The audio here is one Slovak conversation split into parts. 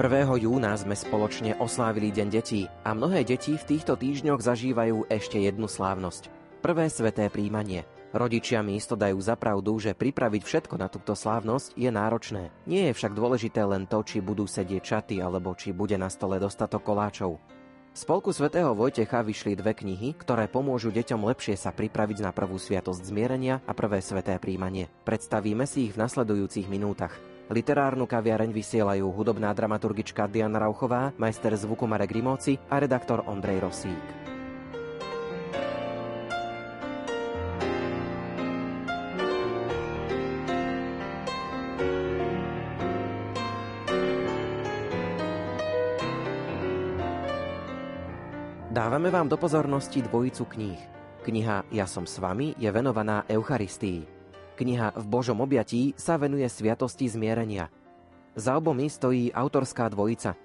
1. júna sme spoločne oslávili Deň detí a mnohé deti v týchto týždňoch zažívajú ešte jednu slávnosť. Prvé sveté príjmanie. Rodičia mi isto dajú za pravdu, že pripraviť všetko na túto slávnosť je náročné. Nie je však dôležité len to, či budú sedieť čaty alebo či bude na stole dostatok koláčov. Z spolku svätého Vojtecha vyšli dve knihy, ktoré pomôžu deťom lepšie sa pripraviť na prvú sviatosť zmierenia a prvé sveté príjmanie. Predstavíme si ich v nasledujúcich minútach. Literárnu kaviareň vysielajú hudobná dramaturgička Diana Rauchová, majster zvuku Marek Rimóci a redaktor Ondrej Rosík. Dávame vám do pozornosti dvojicu kníh. Kniha Ja som s vami je venovaná Eucharistii. Kniha V Božom objatí sa venuje sviatosti zmierenia. Za obomi stojí autorská dvojica.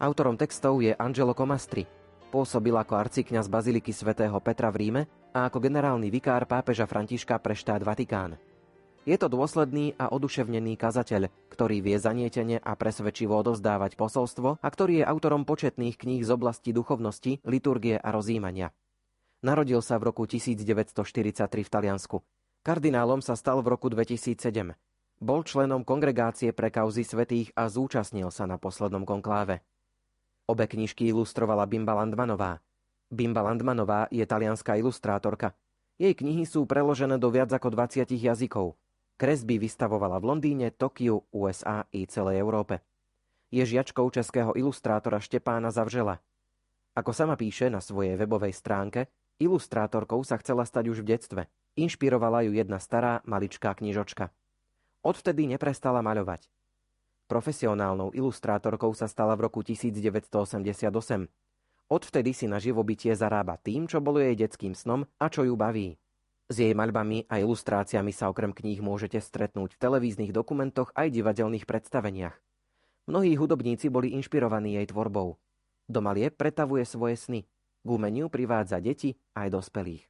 Autorom textov je Angelo Comastri. Pôsobil ako arcikňaz Baziliky svätého Petra v Ríme a ako generálny vikár pápeža Františka pre štát Vatikán. Je to dôsledný a oduševnený kazateľ, ktorý vie zanietene a presvedčivo odovzdávať posolstvo a ktorý je autorom početných kníh z oblasti duchovnosti, liturgie a rozjímania. Narodil sa v roku 1943 v Taliansku. Kardinálom sa stal v roku 2007. Bol členom kongregácie pre kauzy svetých a zúčastnil sa na poslednom konkláve. Obe knižky ilustrovala Bimba Landmanová. Bimba Landmanová je talianská ilustrátorka. Jej knihy sú preložené do viac ako 20 jazykov. Kresby vystavovala v Londýne, Tokiu, USA i celej Európe. Je žiačkou českého ilustrátora Štepána Zavžela. Ako sama píše na svojej webovej stránke, ilustrátorkou sa chcela stať už v detstve. Inšpirovala ju jedna stará, maličká knižočka. Odvtedy neprestala maľovať. Profesionálnou ilustrátorkou sa stala v roku 1988. Odvtedy si na živobytie zarába tým, čo bolo jej detským snom a čo ju baví. S jej maľbami a ilustráciami sa okrem kníh môžete stretnúť v televíznych dokumentoch aj divadelných predstaveniach. Mnohí hudobníci boli inšpirovaní jej tvorbou. Do malie pretavuje svoje sny. K umeniu privádza deti aj dospelých.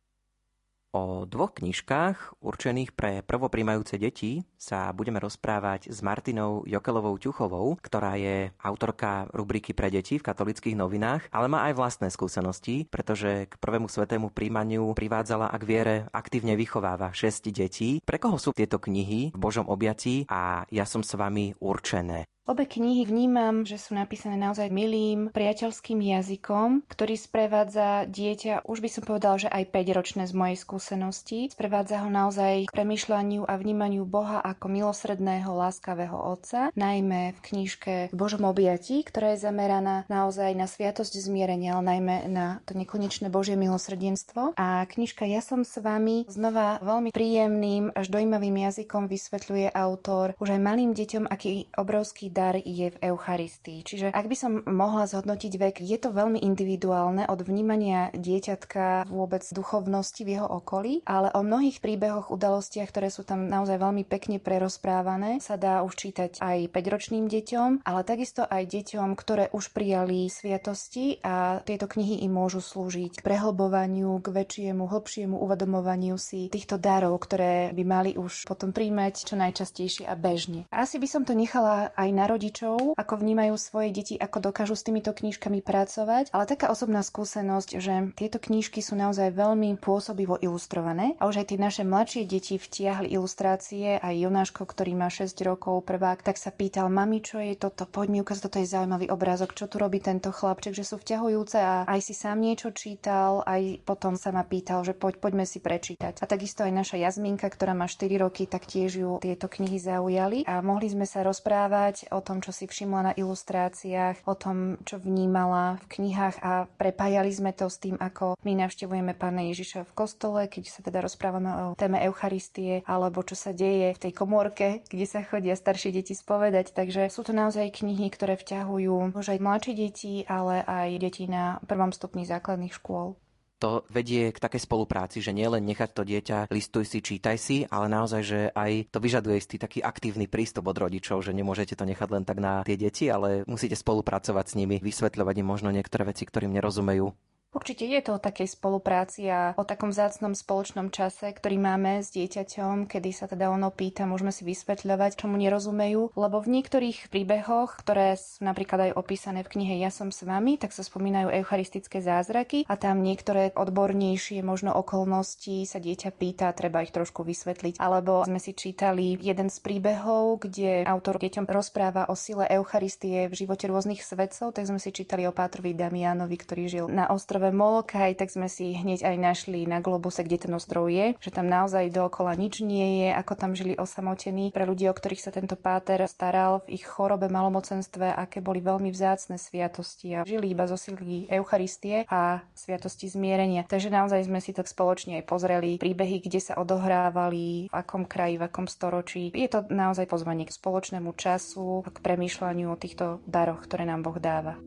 O dvoch knižkách určených pre prvoprímajúce deti sa budeme rozprávať s Martinou Jokelovou Ťuchovou, ktorá je autorka rubriky pre deti v katolických novinách, ale má aj vlastné skúsenosti, pretože k prvému svetému príjmaniu privádzala a k viere aktívne vychováva 6 detí. Pre koho sú tieto knihy v Božom objatí a ja som s vami určené? Obe knihy vnímam, že sú napísané naozaj milým, priateľským jazykom, ktorý sprevádza dieťa, už by som povedal, že aj 5-ročné z mojej skúsenosti. Sprevádza ho naozaj k premyšľaniu a vnímaniu Boha ako milosredného, láskavého Otca, najmä v knižke v Božom objatí, ktorá je zameraná naozaj na sviatosť zmierenia, ale najmä na to nekonečné Božie milosrdenstvo. A knižka Ja som s vami znova veľmi príjemným až dojímavým jazykom vysvetľuje autor už aj malým deťom, aký obrovský dar je v Eucharistii. Čiže ak by som mohla zhodnotiť vek, je to veľmi individuálne od vnímania dieťatka vôbec duchovnosti v jeho okolí, ale o mnohých príbehoch, udalostiach, ktoré sú tam naozaj veľmi pekne prerozprávané, sa dá už čítať aj 5-ročným deťom, ale takisto aj deťom, ktoré už prijali sviatosti a tieto knihy im môžu slúžiť k prehlbovaniu, k väčšiemu, hlbšiemu uvedomovaniu si týchto darov, ktoré by mali už potom príjmať čo najčastejšie a bežne. Asi by som to nechala aj na rodičov, ako vnímajú svoje deti, ako dokážu s týmito knížkami pracovať, ale taká osobná skúsenosť, že tieto knížky sú naozaj veľmi pôsobivo ilustrované a už aj tie naše mladšie deti vtiahli ilustrácie, aj Jonáško, ktorý má 6 rokov, prvák, tak sa pýtal, mami, čo je toto, poď mi ukázať, toto je zaujímavý obrázok, čo tu robí tento chlapček, že sú vťahujúce? A aj si sám niečo čítal, aj potom sa ma pýtal, že poď, poďme si prečítať. A takisto aj naša Jazminka, ktorá má 4 roky, tak tiež ju tieto knihy zaujali a mohli sme sa rozprávať o tom, čo si všimla na ilustráciách, o tom, čo vnímala v knihách a prepájali sme to s tým, ako my navštevujeme Pána Ježiša v kostole, keď sa teda rozprávame o téme Eucharistie, alebo čo sa deje v tej komórke, kde sa chodia staršie deti spovedať. Takže sú to naozaj knihy, ktoré vťahujú už aj mladšie deti, ale aj deti na prvom stupni základných škôl to vedie k takej spolupráci, že nie len nechať to dieťa, listuj si, čítaj si, ale naozaj, že aj to vyžaduje istý taký aktívny prístup od rodičov, že nemôžete to nechať len tak na tie deti, ale musíte spolupracovať s nimi, vysvetľovať im možno niektoré veci, ktorým nerozumejú. Určite je to o takej spolupráci a o takom vzácnom spoločnom čase, ktorý máme s dieťaťom, kedy sa teda ono pýta, môžeme si vysvetľovať, čomu nerozumejú, lebo v niektorých príbehoch, ktoré sú napríklad aj opísané v knihe Ja som s vami, tak sa spomínajú eucharistické zázraky a tam niektoré odbornejšie možno okolnosti sa dieťa pýta, treba ich trošku vysvetliť. Alebo sme si čítali jeden z príbehov, kde autor deťom rozpráva o sile Eucharistie v živote rôznych svetcov, tak sme si čítali o Pátrovi Damianovi, ktorý žil na ostrove ostrove Molokaj, tak sme si hneď aj našli na globuse, kde ten ostrov je, že tam naozaj dookola nič nie je, ako tam žili osamotení pre ľudí, o ktorých sa tento páter staral v ich chorobe, malomocenstve, aké boli veľmi vzácne sviatosti a žili iba zo sily Eucharistie a sviatosti zmierenia. Takže naozaj sme si tak spoločne aj pozreli príbehy, kde sa odohrávali, v akom kraji, v akom storočí. Je to naozaj pozvanie k spoločnému času, k premýšľaniu o týchto daroch, ktoré nám Boh dáva.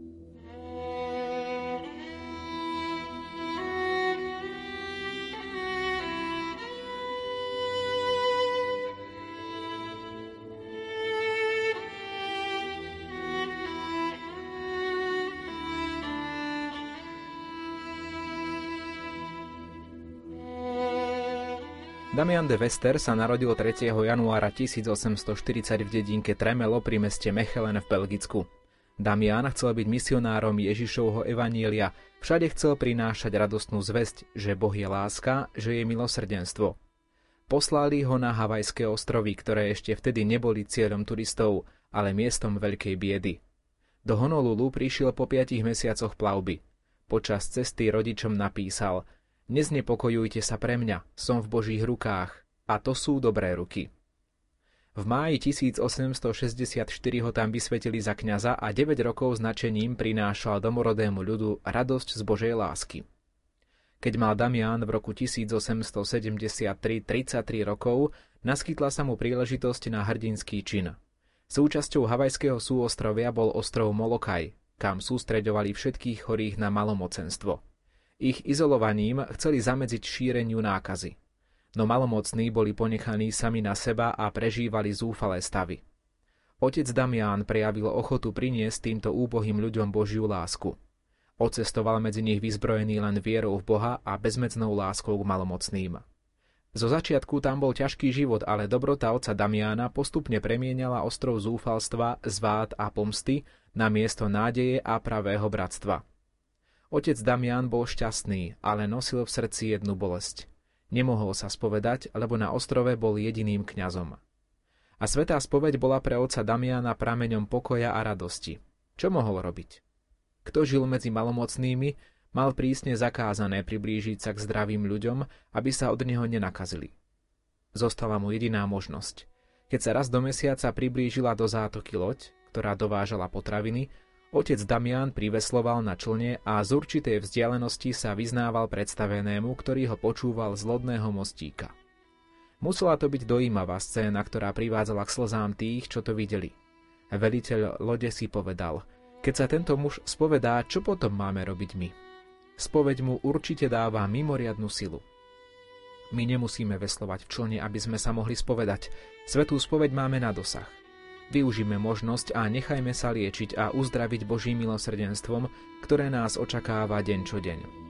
Damian de Wester sa narodil 3. januára 1840 v dedinke Tremelo pri meste Mechelen v Belgicku. Damian chcel byť misionárom Ježišovho evanielia, všade chcel prinášať radostnú zväzť, že Boh je láska, že je milosrdenstvo. Poslali ho na Havajské ostrovy, ktoré ešte vtedy neboli cieľom turistov, ale miestom veľkej biedy. Do Honolulu prišiel po piatich mesiacoch plavby. Počas cesty rodičom napísal – Neznepokojujte sa pre mňa, som v Božích rukách, a to sú dobré ruky. V máji 1864 ho tam vysvetili za kňaza a 9 rokov značením prinášal domorodému ľudu radosť z Božej lásky. Keď mal Damián v roku 1873 33 rokov, naskytla sa mu príležitosť na hrdinský čin. Súčasťou havajského súostrovia bol ostrov Molokaj, kam sústreďovali všetkých chorých na malomocenstvo. Ich izolovaním chceli zamedziť šíreniu nákazy. No malomocní boli ponechaní sami na seba a prežívali zúfalé stavy. Otec Damián prejavil ochotu priniesť týmto úbohým ľuďom Božiu lásku. Ocestoval medzi nich vyzbrojený len vierou v Boha a bezmedznou láskou k malomocným. Zo začiatku tam bol ťažký život, ale dobrota otca Damiána postupne premieniala ostrov zúfalstva, zvád a pomsty na miesto nádeje a pravého bratstva. Otec Damian bol šťastný, ale nosil v srdci jednu bolesť. Nemohol sa spovedať, lebo na ostrove bol jediným kňazom. A svetá spoveď bola pre otca Damiana prameňom pokoja a radosti. Čo mohol robiť? Kto žil medzi malomocnými, mal prísne zakázané priblížiť sa k zdravým ľuďom, aby sa od neho nenakazili. Zostala mu jediná možnosť. Keď sa raz do mesiaca priblížila do zátoky loď, ktorá dovážala potraviny, Otec Damian privesloval na člne a z určitej vzdialenosti sa vyznával predstavenému, ktorý ho počúval z lodného mostíka. Musela to byť dojímavá scéna, ktorá privádzala k slzám tých, čo to videli. Veliteľ lode si povedal, keď sa tento muž spovedá, čo potom máme robiť my? Spoveď mu určite dáva mimoriadnu silu. My nemusíme veslovať v člne, aby sme sa mohli spovedať. Svetú spoveď máme na dosah. Využíme možnosť a nechajme sa liečiť a uzdraviť Božím milosrdenstvom, ktoré nás očakáva deň čo deň.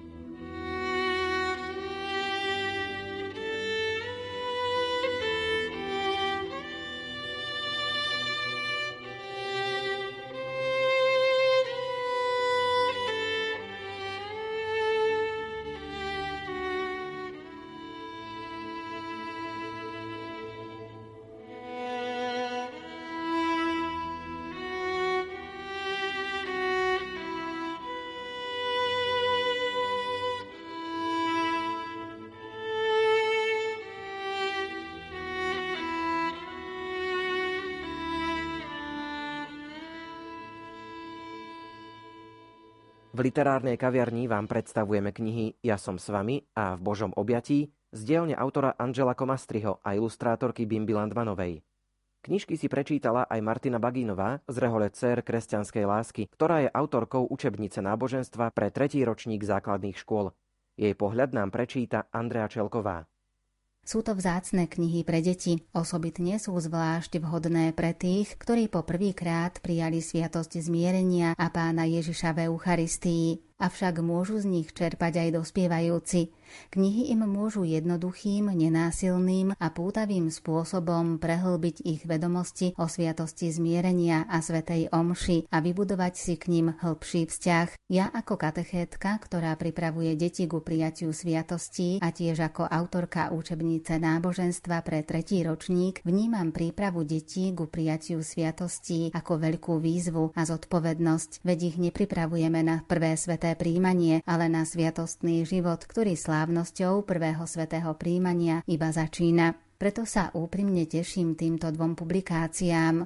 V literárnej kaviarni vám predstavujeme knihy Ja som s vami a v Božom objatí z dielne autora Angela Komastriho a ilustrátorky Bimby Landmanovej. Knižky si prečítala aj Martina Bagínová z rehole Cer kresťanskej lásky, ktorá je autorkou učebnice náboženstva pre tretí ročník základných škôl. Jej pohľad nám prečíta Andrea Čelková. Sú to vzácne knihy pre deti, osobitne sú zvlášť vhodné pre tých, ktorí po prvýkrát prijali sviatosť zmierenia a pána Ježiša v Eucharistii. Avšak môžu z nich čerpať aj dospievajúci. Knihy im môžu jednoduchým, nenásilným a pútavým spôsobom prehlbiť ich vedomosti o sviatosti zmierenia a svetej omši a vybudovať si k ním hĺbší vzťah. Ja ako katechétka, ktorá pripravuje deti ku prijatiu sviatostí a tiež ako autorka učebnice náboženstva pre tretí ročník, vnímam prípravu detí ku prijatiu sviatostí ako veľkú výzvu a zodpovednosť, veď ich nepripravujeme na prvé sveté príjmanie, ale na sviatostný život, ktorý slávnosťou prvého svetého príjmania iba začína. Preto sa úprimne teším týmto dvom publikáciám.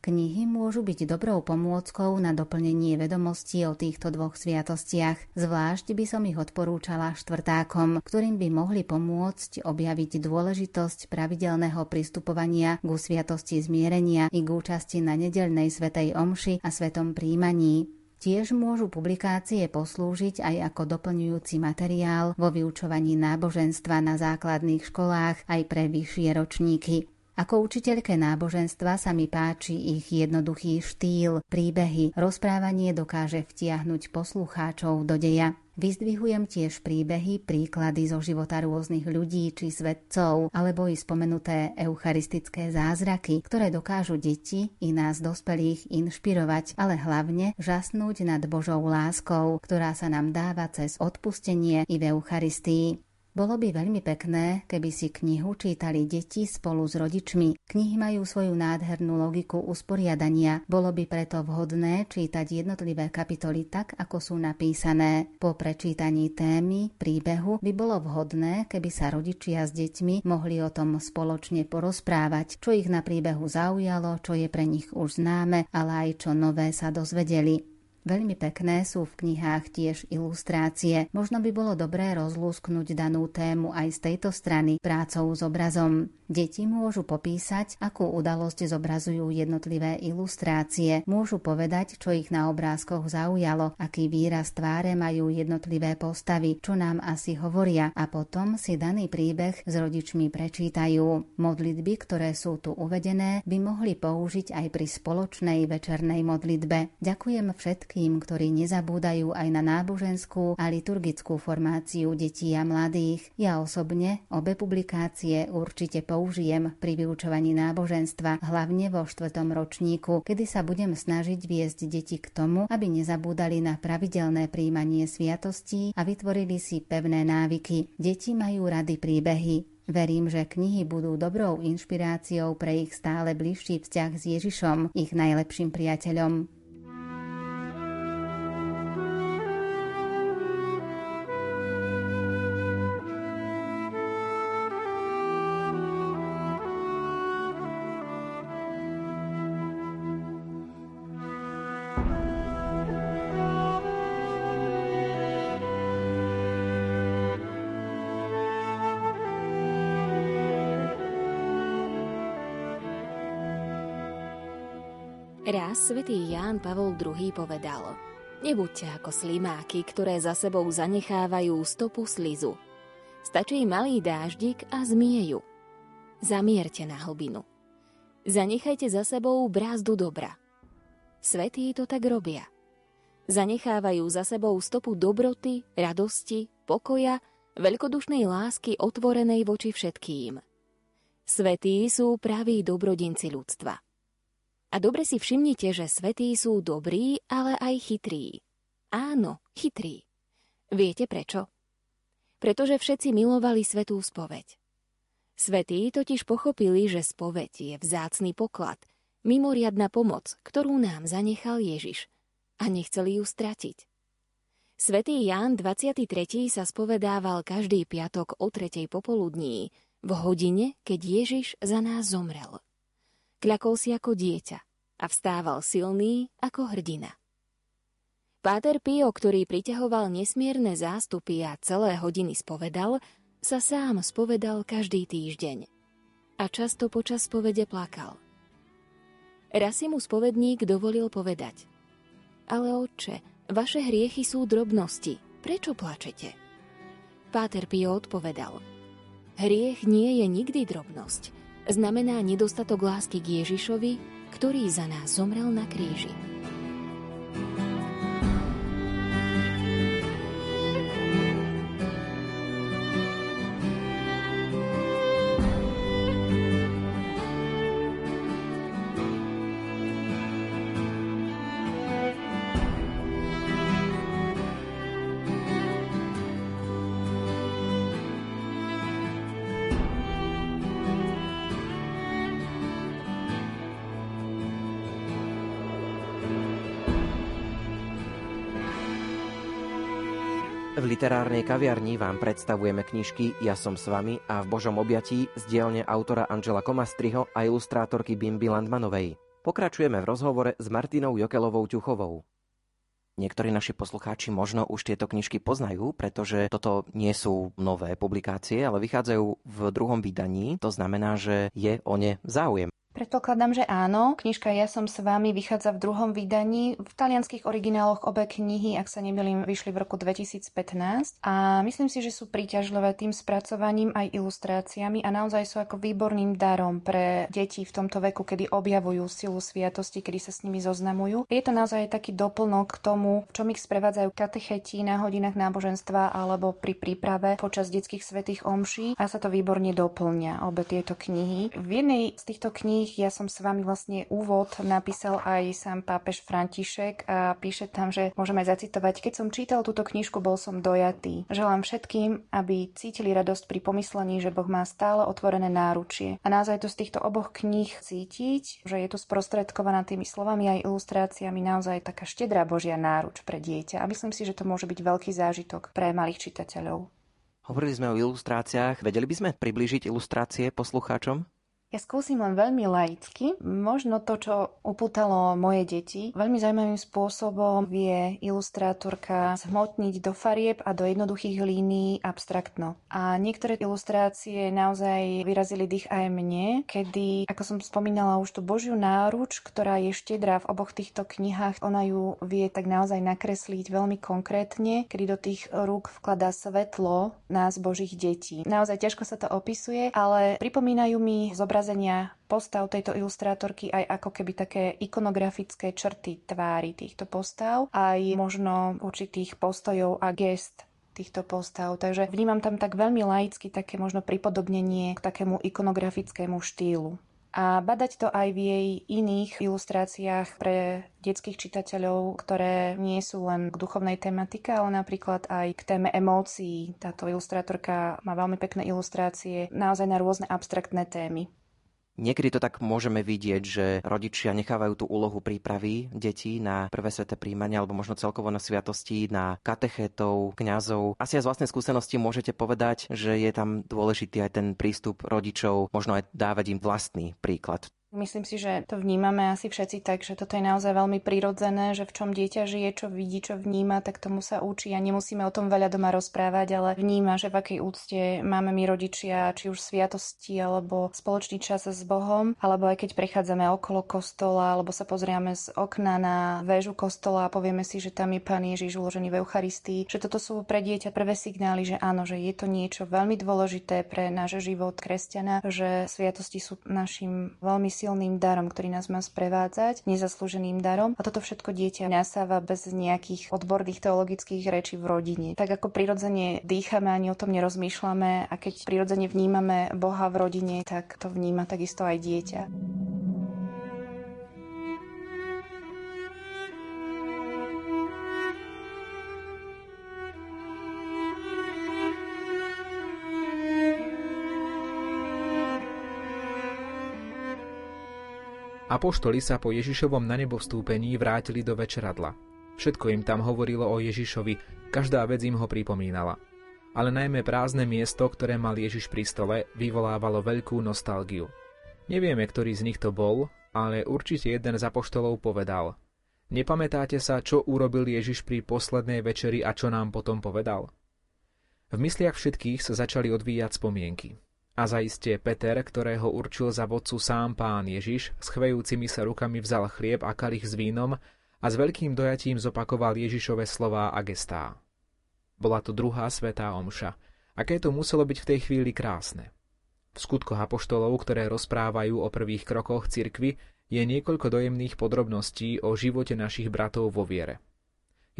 Knihy môžu byť dobrou pomôckou na doplnenie vedomostí o týchto dvoch sviatostiach. Zvlášť by som ich odporúčala štvrtákom, ktorým by mohli pomôcť objaviť dôležitosť pravidelného pristupovania ku sviatosti zmierenia i k účasti na nedelnej svetej omši a svetom príjmaní. Tiež môžu publikácie poslúžiť aj ako doplňujúci materiál vo vyučovaní náboženstva na základných školách aj pre vyššie ročníky. Ako učiteľke náboženstva sa mi páči ich jednoduchý štýl, príbehy, rozprávanie dokáže vtiahnuť poslucháčov do deja. Vyzdvihujem tiež príbehy, príklady zo života rôznych ľudí či svedcov, alebo i spomenuté eucharistické zázraky, ktoré dokážu deti i nás dospelých inšpirovať, ale hlavne žasnúť nad Božou láskou, ktorá sa nám dáva cez odpustenie i v Eucharistii. Bolo by veľmi pekné, keby si knihu čítali deti spolu s rodičmi. Knihy majú svoju nádhernú logiku usporiadania. Bolo by preto vhodné čítať jednotlivé kapitoly tak, ako sú napísané. Po prečítaní témy, príbehu by bolo vhodné, keby sa rodičia s deťmi mohli o tom spoločne porozprávať, čo ich na príbehu zaujalo, čo je pre nich už známe, ale aj čo nové sa dozvedeli. Veľmi pekné sú v knihách tiež ilustrácie. Možno by bolo dobré rozlúsknuť danú tému aj z tejto strany prácou s obrazom. Deti môžu popísať, akú udalosť zobrazujú jednotlivé ilustrácie. Môžu povedať, čo ich na obrázkoch zaujalo, aký výraz tváre majú jednotlivé postavy, čo nám asi hovoria a potom si daný príbeh s rodičmi prečítajú. Modlitby, ktoré sú tu uvedené, by mohli použiť aj pri spoločnej večernej modlitbe. Ďakujem všetkým ktorí nezabúdajú aj na náboženskú a liturgickú formáciu detí a mladých. Ja osobne obe publikácie určite použijem pri vyučovaní náboženstva, hlavne vo štvrtom ročníku, kedy sa budem snažiť viesť deti k tomu, aby nezabúdali na pravidelné príjmanie sviatostí a vytvorili si pevné návyky. Deti majú rady príbehy, Verím, že knihy budú dobrou inšpiráciou pre ich stále bližší vzťah s Ježišom, ich najlepším priateľom. Raz svätý Ján Pavol II povedal Nebuďte ako slimáky, ktoré za sebou zanechávajú stopu slizu. Stačí malý dáždik a zmieju. Zamierte na hlbinu. Zanechajte za sebou brázdu dobra. Svetí to tak robia. Zanechávajú za sebou stopu dobroty, radosti, pokoja, veľkodušnej lásky otvorenej voči všetkým. Svetí sú praví dobrodinci ľudstva. A dobre si všimnite, že svetí sú dobrí, ale aj chytrí. Áno, chytrí. Viete prečo? Pretože všetci milovali svetú spoveď. Svetí totiž pochopili, že spoveď je vzácný poklad, mimoriadna pomoc, ktorú nám zanechal Ježiš a nechceli ju stratiť. Svetý Ján 23. sa spovedával každý piatok o tretej popoludní, v hodine, keď Ježiš za nás zomrel. Kľakol si ako dieťa a vstával silný ako hrdina. Páter Pio, ktorý priťahoval nesmierne zástupy a celé hodiny spovedal, sa sám spovedal každý týždeň. A často počas spovede plakal. Raz si mu spovedník dovolil povedať. Ale oče, vaše hriechy sú drobnosti. Prečo plačete? Páter Pio odpovedal. Hriech nie je nikdy drobnosť znamená nedostatok lásky k Ježišovi, ktorý za nás zomrel na kríži. V literárnej kaviarni vám predstavujeme knižky Ja som s vami a v Božom objatí z dielne autora Angela Komastriho a ilustrátorky Bimby Landmanovej. Pokračujeme v rozhovore s Martinou Jokelovou Ťuchovou. Niektorí naši poslucháči možno už tieto knižky poznajú, pretože toto nie sú nové publikácie, ale vychádzajú v druhom vydaní. To znamená, že je o ne záujem. Predpokladám, že áno. Knižka Ja som s vami vychádza v druhom vydaní. V talianských origináloch obe knihy, ak sa nemýlim, vyšli v roku 2015 a myslím si, že sú príťažlivé tým spracovaním aj ilustráciami a naozaj sú ako výborným darom pre deti v tomto veku, kedy objavujú silu sviatosti, kedy sa s nimi zoznamujú. Je to naozaj taký doplnok k tomu, v čom ich sprevádzajú katecheti na hodinách náboženstva alebo pri príprave počas detských svetých omší a sa to výborne doplňa obe tieto knihy. V jednej z týchto kníh kníh. Ja som s vami vlastne úvod napísal aj sám pápež František a píše tam, že môžeme zacitovať, keď som čítal túto knižku, bol som dojatý. Želám všetkým, aby cítili radosť pri pomyslení, že Boh má stále otvorené náručie. A naozaj to z týchto oboch kníh cítiť, že je tu sprostredkovaná tými slovami aj ilustráciami naozaj taká štedrá Božia náruč pre dieťa. A myslím si, že to môže byť veľký zážitok pre malých čitateľov. Hovorili sme o ilustráciách. Vedeli by sme priblížiť ilustrácie poslucháčom? Ja skúsim len veľmi laicky. Možno to, čo upútalo moje deti, veľmi zaujímavým spôsobom vie ilustrátorka zhmotniť do farieb a do jednoduchých línií abstraktno. A niektoré ilustrácie naozaj vyrazili dých aj mne, kedy, ako som spomínala už tú Božiu náruč, ktorá je štedrá v oboch týchto knihách, ona ju vie tak naozaj nakresliť veľmi konkrétne, kedy do tých rúk vkladá svetlo nás Božích detí. Naozaj ťažko sa to opisuje, ale pripomínajú mi zobrať zobrazenia postav tejto ilustrátorky aj ako keby také ikonografické črty tvári týchto postav, aj možno určitých postojov a gest týchto postav. Takže vnímam tam tak veľmi laicky také možno pripodobnenie k takému ikonografickému štýlu. A badať to aj v jej iných ilustráciách pre detských čitateľov, ktoré nie sú len k duchovnej tematike, ale napríklad aj k téme emócií. Táto ilustrátorka má veľmi pekné ilustrácie naozaj na rôzne abstraktné témy. Niekedy to tak môžeme vidieť, že rodičia nechávajú tú úlohu prípravy detí na prvé sveté príjmanie alebo možno celkovo na sviatosti, na katechetov, kňazov. Asi aj z vlastnej skúsenosti môžete povedať, že je tam dôležitý aj ten prístup rodičov, možno aj dávať im vlastný príklad. Myslím si, že to vnímame asi všetci tak, že toto je naozaj veľmi prirodzené, že v čom dieťa žije, čo vidí, čo vníma, tak tomu sa učí a nemusíme o tom veľa doma rozprávať, ale vníma, že v akej úcte máme my rodičia, či už sviatosti alebo spoločný čas s Bohom, alebo aj keď prechádzame okolo kostola, alebo sa pozrieme z okna na väžu kostola a povieme si, že tam je Pán Ježiš uložený v Eucharistii, že toto sú pre dieťa prvé signály, že áno, že je to niečo veľmi dôležité pre náš život kresťana, že sviatosti sú našim veľmi silným darom, ktorý nás má sprevádzať, nezaslúženým darom. A toto všetko dieťa nasáva bez nejakých odborných teologických rečí v rodine. Tak ako prirodzene dýchame, ani o tom nerozmýšľame a keď prirodzene vnímame Boha v rodine, tak to vníma takisto aj dieťa. Apoštoli sa po Ježišovom na nebo vstúpení vrátili do večeradla. Všetko im tam hovorilo o Ježišovi, každá vec im ho pripomínala. Ale najmä prázdne miesto, ktoré mal Ježiš pri stole, vyvolávalo veľkú nostalgiu. Nevieme, ktorý z nich to bol, ale určite jeden z apoštolov povedal Nepamätáte sa, čo urobil Ježiš pri poslednej večeri a čo nám potom povedal? V mysliach všetkých sa začali odvíjať spomienky. A zaiste Peter, ktorého určil za vodcu sám pán Ježiš, s chvejúcimi sa rukami vzal chlieb a kalich s vínom a s veľkým dojatím zopakoval Ježišove slová a gestá. Bola to druhá svetá omša. Aké to muselo byť v tej chvíli krásne. V skutkoch apoštolov, ktoré rozprávajú o prvých krokoch cirkvy, je niekoľko dojemných podrobností o živote našich bratov vo viere.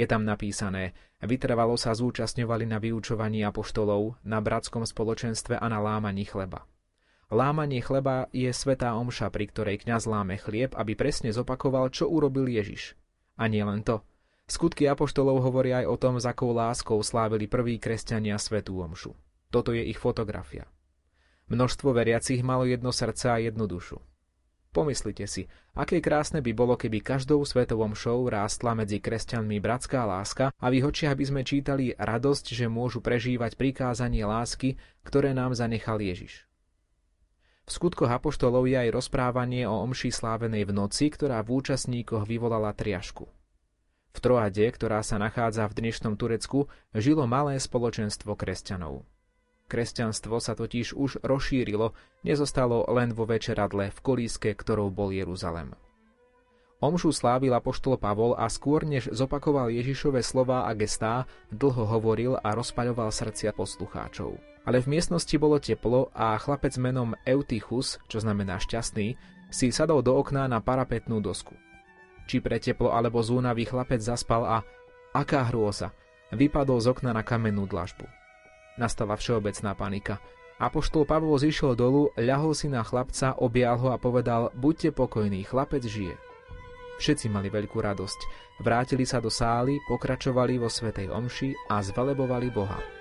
Je tam napísané, vytrvalo sa zúčastňovali na vyučovaní apoštolov, na bratskom spoločenstve a na lámaní chleba. Lámanie chleba je svetá omša, pri ktorej kňaz láme chlieb, aby presne zopakoval, čo urobil Ježiš. A nie len to. Skutky apoštolov hovoria aj o tom, s akou láskou slávili prví kresťania svetú omšu. Toto je ich fotografia. Množstvo veriacich malo jedno srdce a jednu dušu. Pomyslite si, aké krásne by bolo, keby každou svetovom show rástla medzi kresťanmi bratská láska a v ich by sme čítali radosť, že môžu prežívať prikázanie lásky, ktoré nám zanechal Ježiš. V skutkoch apoštolov je aj rozprávanie o omši slávenej v noci, ktorá v účastníkoch vyvolala triašku. V Troade, ktorá sa nachádza v dnešnom Turecku, žilo malé spoločenstvo kresťanov. Kresťanstvo sa totiž už rozšírilo, nezostalo len vo večeradle v kolíske, ktorou bol Jeruzalem. Omšu slávil apoštol Pavol a skôr než zopakoval Ježišove slova a gestá, dlho hovoril a rozpaľoval srdcia poslucháčov. Ale v miestnosti bolo teplo a chlapec menom Eutychus, čo znamená šťastný, si sadol do okna na parapetnú dosku. Či pre teplo alebo z únavy chlapec zaspal a, aká hrôza, vypadol z okna na kamennú dlažbu. Nastala všeobecná panika. Apoštol Pavol zišiel dolu, ľahol si na chlapca, objal ho a povedal, buďte pokojní, chlapec žije. Všetci mali veľkú radosť. Vrátili sa do sály, pokračovali vo svetej omši a zvelebovali Boha.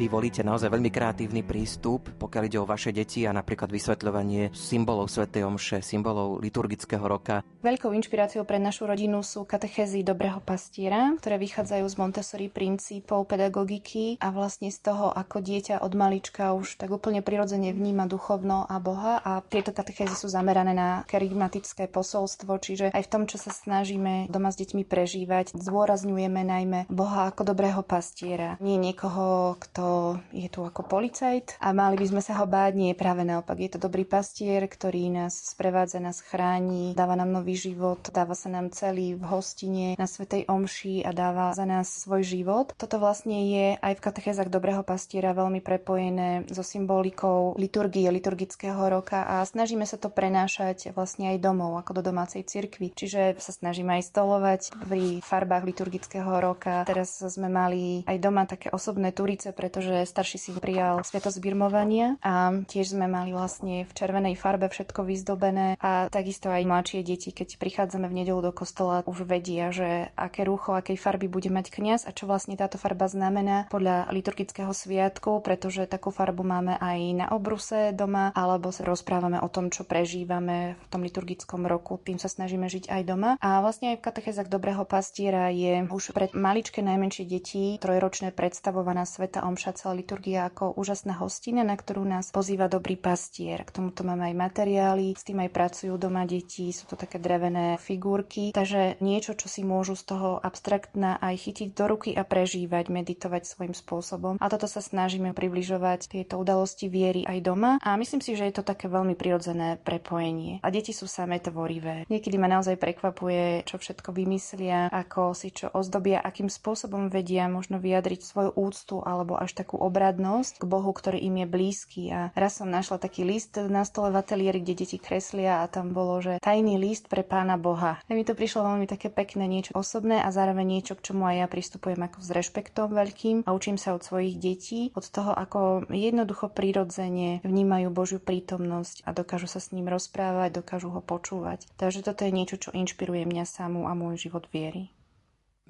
Vy volíte naozaj veľmi kreatívny prístup, pokiaľ ide o vaše deti a napríklad vysvetľovanie symbolov Sv. Omše, symbolov liturgického roka. Veľkou inšpiráciou pre našu rodinu sú katechézy dobrého pastiera, ktoré vychádzajú z Montessori princípov pedagogiky a vlastne z toho, ako dieťa od malička už tak úplne prirodzene vníma duchovno a Boha a tieto katechézy sú zamerané na kerygmatické posolstvo, čiže aj v tom, čo sa snažíme doma s deťmi prežívať, zdôrazňujeme najmä Boha ako dobrého pastiera. Nie niekoho, kto je tu ako policajt a mali by sme sa ho báť. Nie, práve naopak. Je to dobrý pastier, ktorý nás sprevádza, nás chráni, dáva nám nový život, dáva sa nám celý v hostine na Svetej Omši a dáva za nás svoj život. Toto vlastne je aj v katechézach dobrého pastiera veľmi prepojené so symbolikou liturgie, liturgického roka a snažíme sa to prenášať vlastne aj domov, ako do domácej cirkvi. Čiže sa snažíme aj stolovať pri farbách liturgického roka. Teraz sme mali aj doma také osobné turice, pretože pretože starší si prijal sviatosť birmovania a tiež sme mali vlastne v červenej farbe všetko vyzdobené a takisto aj mladšie deti, keď prichádzame v nedelu do kostola, už vedia, že aké rúcho, akej farby bude mať kňaz a čo vlastne táto farba znamená podľa liturgického sviatku, pretože takú farbu máme aj na obruse doma, alebo sa rozprávame o tom, čo prežívame v tom liturgickom roku. Tým sa snažíme žiť aj doma. A vlastne aj v katechezách dobrého pastiera je už pre maličké najmenšie deti trojročné predstavovaná Sveta Omša naša celá liturgia ako úžasná hostina, na ktorú nás pozýva dobrý pastier. K tomuto máme aj materiály, s tým aj pracujú doma deti, sú to také drevené figurky, takže niečo, čo si môžu z toho abstraktná aj chytiť do ruky a prežívať, meditovať svojím spôsobom. A toto sa snažíme približovať tieto udalosti viery aj doma a myslím si, že je to také veľmi prirodzené prepojenie. A deti sú samé tvorivé. Niekedy ma naozaj prekvapuje, čo všetko vymyslia, ako si čo ozdobia, akým spôsobom vedia možno vyjadriť svoju úctu alebo až takú obradnosť k Bohu, ktorý im je blízky. A raz som našla taký list na stole v ateliéri, kde deti kreslia a tam bolo, že tajný list pre pána Boha. A mi to prišlo veľmi také pekné, niečo osobné a zároveň niečo, k čomu aj ja pristupujem ako s rešpektom veľkým a učím sa od svojich detí, od toho, ako jednoducho prirodzene vnímajú Božiu prítomnosť a dokážu sa s ním rozprávať, dokážu ho počúvať. Takže toto je niečo, čo inšpiruje mňa samú a môj život viery.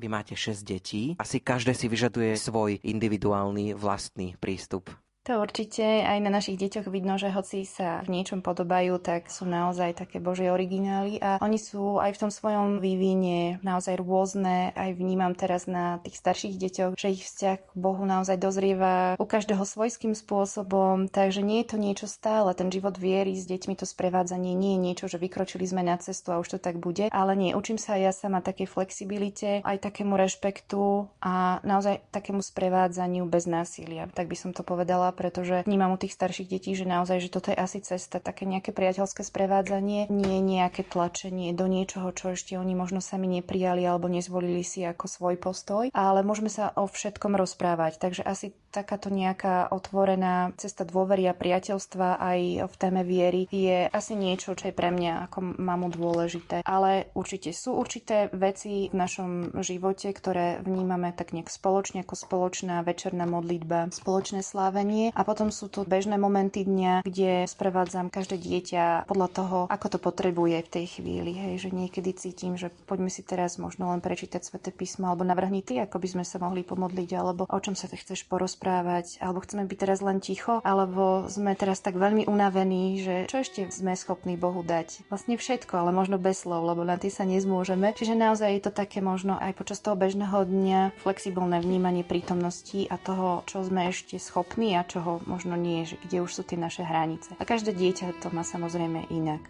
Vy máte 6 detí. Asi každé si vyžaduje svoj individuálny vlastný prístup. To určite aj na našich deťoch vidno, že hoci sa v niečom podobajú, tak sú naozaj také božie originály a oni sú aj v tom svojom vývine naozaj rôzne. Aj vnímam teraz na tých starších deťoch, že ich vzťah k Bohu naozaj dozrieva u každého svojským spôsobom, takže nie je to niečo stále. Ten život viery s deťmi, to sprevádzanie nie je niečo, že vykročili sme na cestu a už to tak bude, ale nie, učím sa aj ja sama takej flexibilite, aj takému rešpektu a naozaj takému sprevádzaniu bez násilia, tak by som to povedala veľa, pretože vnímam u tých starších detí, že naozaj, že toto je asi cesta, také nejaké priateľské sprevádzanie, nie nejaké tlačenie do niečoho, čo ešte oni možno sami neprijali alebo nezvolili si ako svoj postoj, ale môžeme sa o všetkom rozprávať. Takže asi takáto nejaká otvorená cesta dôvery a priateľstva aj v téme viery je asi niečo, čo je pre mňa ako mamu dôležité. Ale určite sú určité veci v našom živote, ktoré vnímame tak nejak spoločne ako spoločná večerná modlitba, spoločné slávenie a potom sú tu bežné momenty dňa, kde sprevádzam každé dieťa podľa toho, ako to potrebuje v tej chvíli. Hej, že niekedy cítim, že poďme si teraz možno len prečítať sväté písmo alebo navrhni ty, ako by sme sa mohli pomodliť alebo o čom sa ty chceš porozprávať rozprávať, alebo chceme byť teraz len ticho, alebo sme teraz tak veľmi unavení, že čo ešte sme schopní Bohu dať? Vlastne všetko, ale možno bez slov, lebo na tie sa nezmôžeme. Čiže naozaj je to také možno aj počas toho bežného dňa flexibilné vnímanie prítomnosti a toho, čo sme ešte schopní a čoho možno nie, že kde už sú tie naše hranice. A každé dieťa to má samozrejme inak.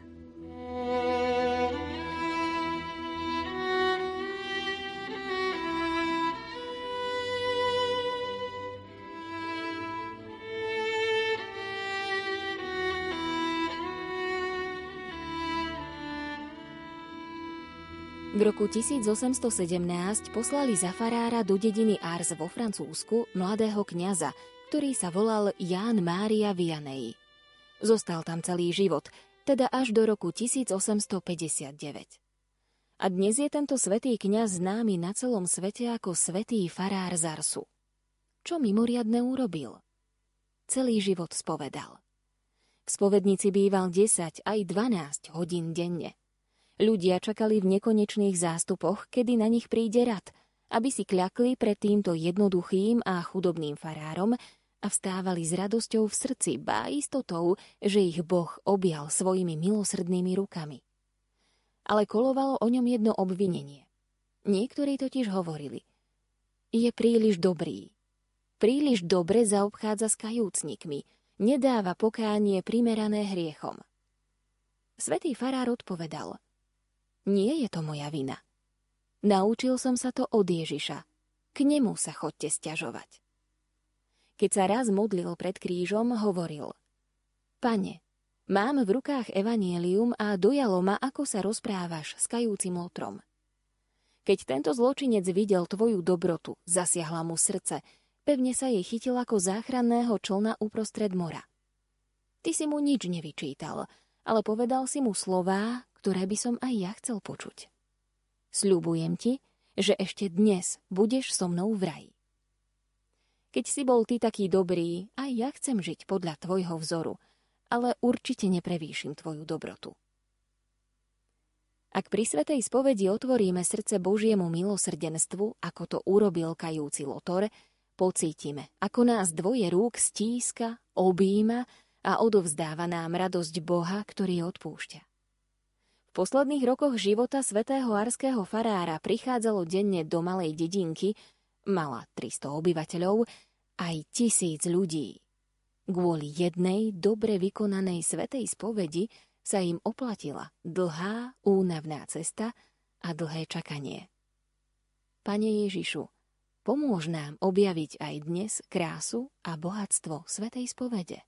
V roku 1817 poslali za farára do dediny Ars vo Francúzsku mladého kňaza, ktorý sa volal Ján Mária Vianney. Zostal tam celý život, teda až do roku 1859. A dnes je tento svetý kňaz známy na celom svete ako svetý farár Zarsu. Čo mimoriadne urobil? Celý život spovedal. V spovednici býval 10 aj 12 hodín denne. Ľudia čakali v nekonečných zástupoch, kedy na nich príde rad, aby si kľakli pred týmto jednoduchým a chudobným farárom a vstávali s radosťou v srdci, bá istotou, že ich Boh objal svojimi milosrdnými rukami. Ale kolovalo o ňom jedno obvinenie. Niektorí totiž hovorili, je príliš dobrý. Príliš dobre zaobchádza s kajúcnikmi, nedáva pokánie primerané hriechom. Svetý farár odpovedal – nie je to moja vina. Naučil som sa to od Ježiša. K nemu sa chodte stiažovať. Keď sa raz modlil pred krížom, hovoril Pane, mám v rukách evanielium a dojalo ma, ako sa rozprávaš s kajúcim lotrom. Keď tento zločinec videl tvoju dobrotu, zasiahla mu srdce, pevne sa jej chytil ako záchranného člna uprostred mora. Ty si mu nič nevyčítal, ale povedal si mu slová, ktoré by som aj ja chcel počuť. Sľubujem ti, že ešte dnes budeš so mnou v raji. Keď si bol ty taký dobrý, aj ja chcem žiť podľa tvojho vzoru, ale určite neprevýšim tvoju dobrotu. Ak pri svetej spovedi otvoríme srdce Božiemu milosrdenstvu, ako to urobil kajúci Lotor, pocítime, ako nás dvoje rúk stíska, objíma a odovzdáva nám radosť Boha, ktorý odpúšťa. V posledných rokoch života svätého arského farára prichádzalo denne do malej dedinky, mala 300 obyvateľov, aj tisíc ľudí. Kvôli jednej dobre vykonanej svetej spovedi sa im oplatila dlhá, únavná cesta a dlhé čakanie. Pane Ježišu, pomôž nám objaviť aj dnes krásu a bohatstvo svetej spovede.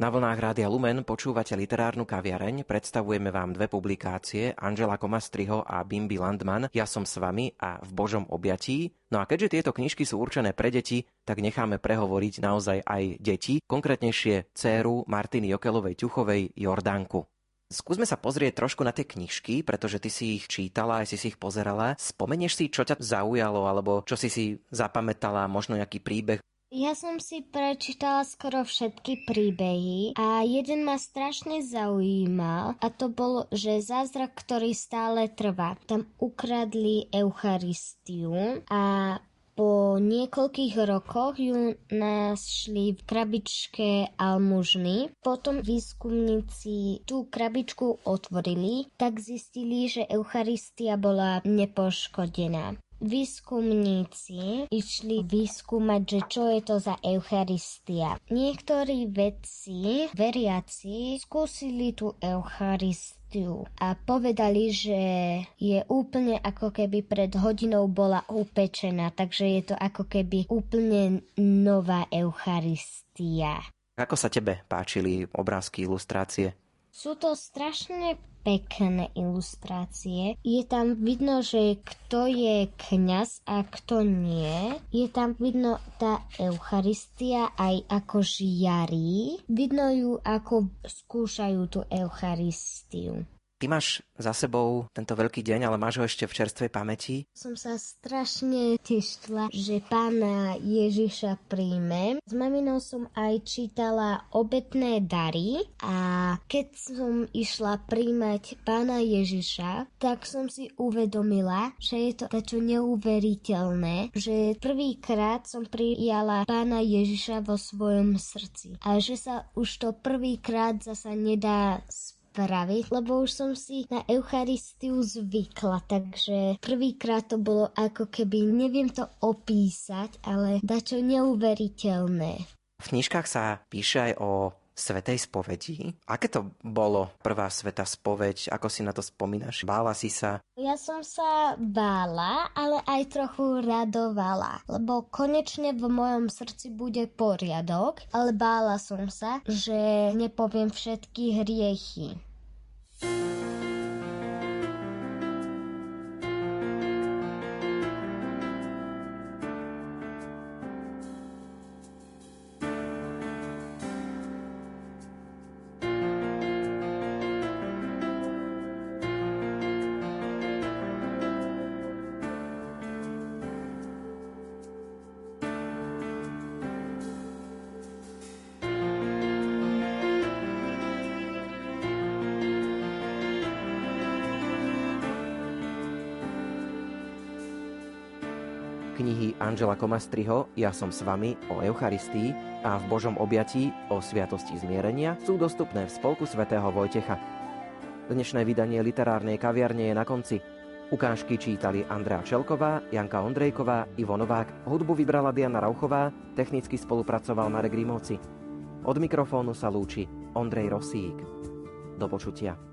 Na vlnách Rádia Lumen počúvate literárnu kaviareň, predstavujeme vám dve publikácie Angela Komastriho a Bimby Landman Ja som s vami a v Božom objatí. No a keďže tieto knižky sú určené pre deti, tak necháme prehovoriť naozaj aj deti, konkrétnejšie dceru Martiny Jokelovej Ťuchovej Jordánku. Skúsme sa pozrieť trošku na tie knižky, pretože ty si ich čítala, aj si si ich pozerala. Spomenieš si, čo ťa zaujalo, alebo čo si si zapamätala, možno nejaký príbeh, ja som si prečítala skoro všetky príbehy a jeden ma strašne zaujímal a to bol, že zázrak, ktorý stále trvá. Tam ukradli Eucharistiu a po niekoľkých rokoch ju našli v krabičke almužny. Potom výskumníci tú krabičku otvorili, tak zistili, že Eucharistia bola nepoškodená výskumníci išli vyskúmať, že čo je to za Eucharistia. Niektorí vedci, veriaci, skúsili tú Eucharistiu a povedali, že je úplne ako keby pred hodinou bola upečená, takže je to ako keby úplne nová Eucharistia. Ako sa tebe páčili obrázky, ilustrácie? Sú to strašne pekné ilustrácie. Je tam vidno, že kto je kňaz a kto nie. Je tam vidno tá Eucharistia aj ako žiarí. Vidno ju, ako skúšajú tú Eucharistiu. Ty máš za sebou tento veľký deň, ale máš ho ešte v čerstvej pamäti. Som sa strašne tešila, že pána Ježiša príjme. S maminou som aj čítala obetné dary a keď som išla príjmať pána Ježiša, tak som si uvedomila, že je to tačo neuveriteľné, že prvýkrát som prijala pána Ježiša vo svojom srdci a že sa už to prvýkrát zasa nedá spraviť, lebo už som si na Eucharistiu zvykla, takže prvýkrát to bolo ako keby, neviem to opísať, ale dačo neuveriteľné. V knižkách sa píše aj o svetej spovedi. Aké to bolo prvá sveta spoveď? Ako si na to spomínaš? Bála si sa? Ja som sa bála, ale aj trochu radovala, lebo konečne v mojom srdci bude poriadok, ale bála som sa, že nepoviem všetky hriechy. knihy Angela Komastriho Ja som s vami o Eucharistii a v Božom objatí o Sviatosti zmierenia sú dostupné v Spolku svätého Vojtecha. Dnešné vydanie literárnej kaviarne je na konci. Ukážky čítali Andrea Čelková, Janka Ondrejková, Ivo Novák, hudbu vybrala Diana Rauchová, technicky spolupracoval Marek Grimovci. Od mikrofónu sa lúči Ondrej Rosík. Do počutia.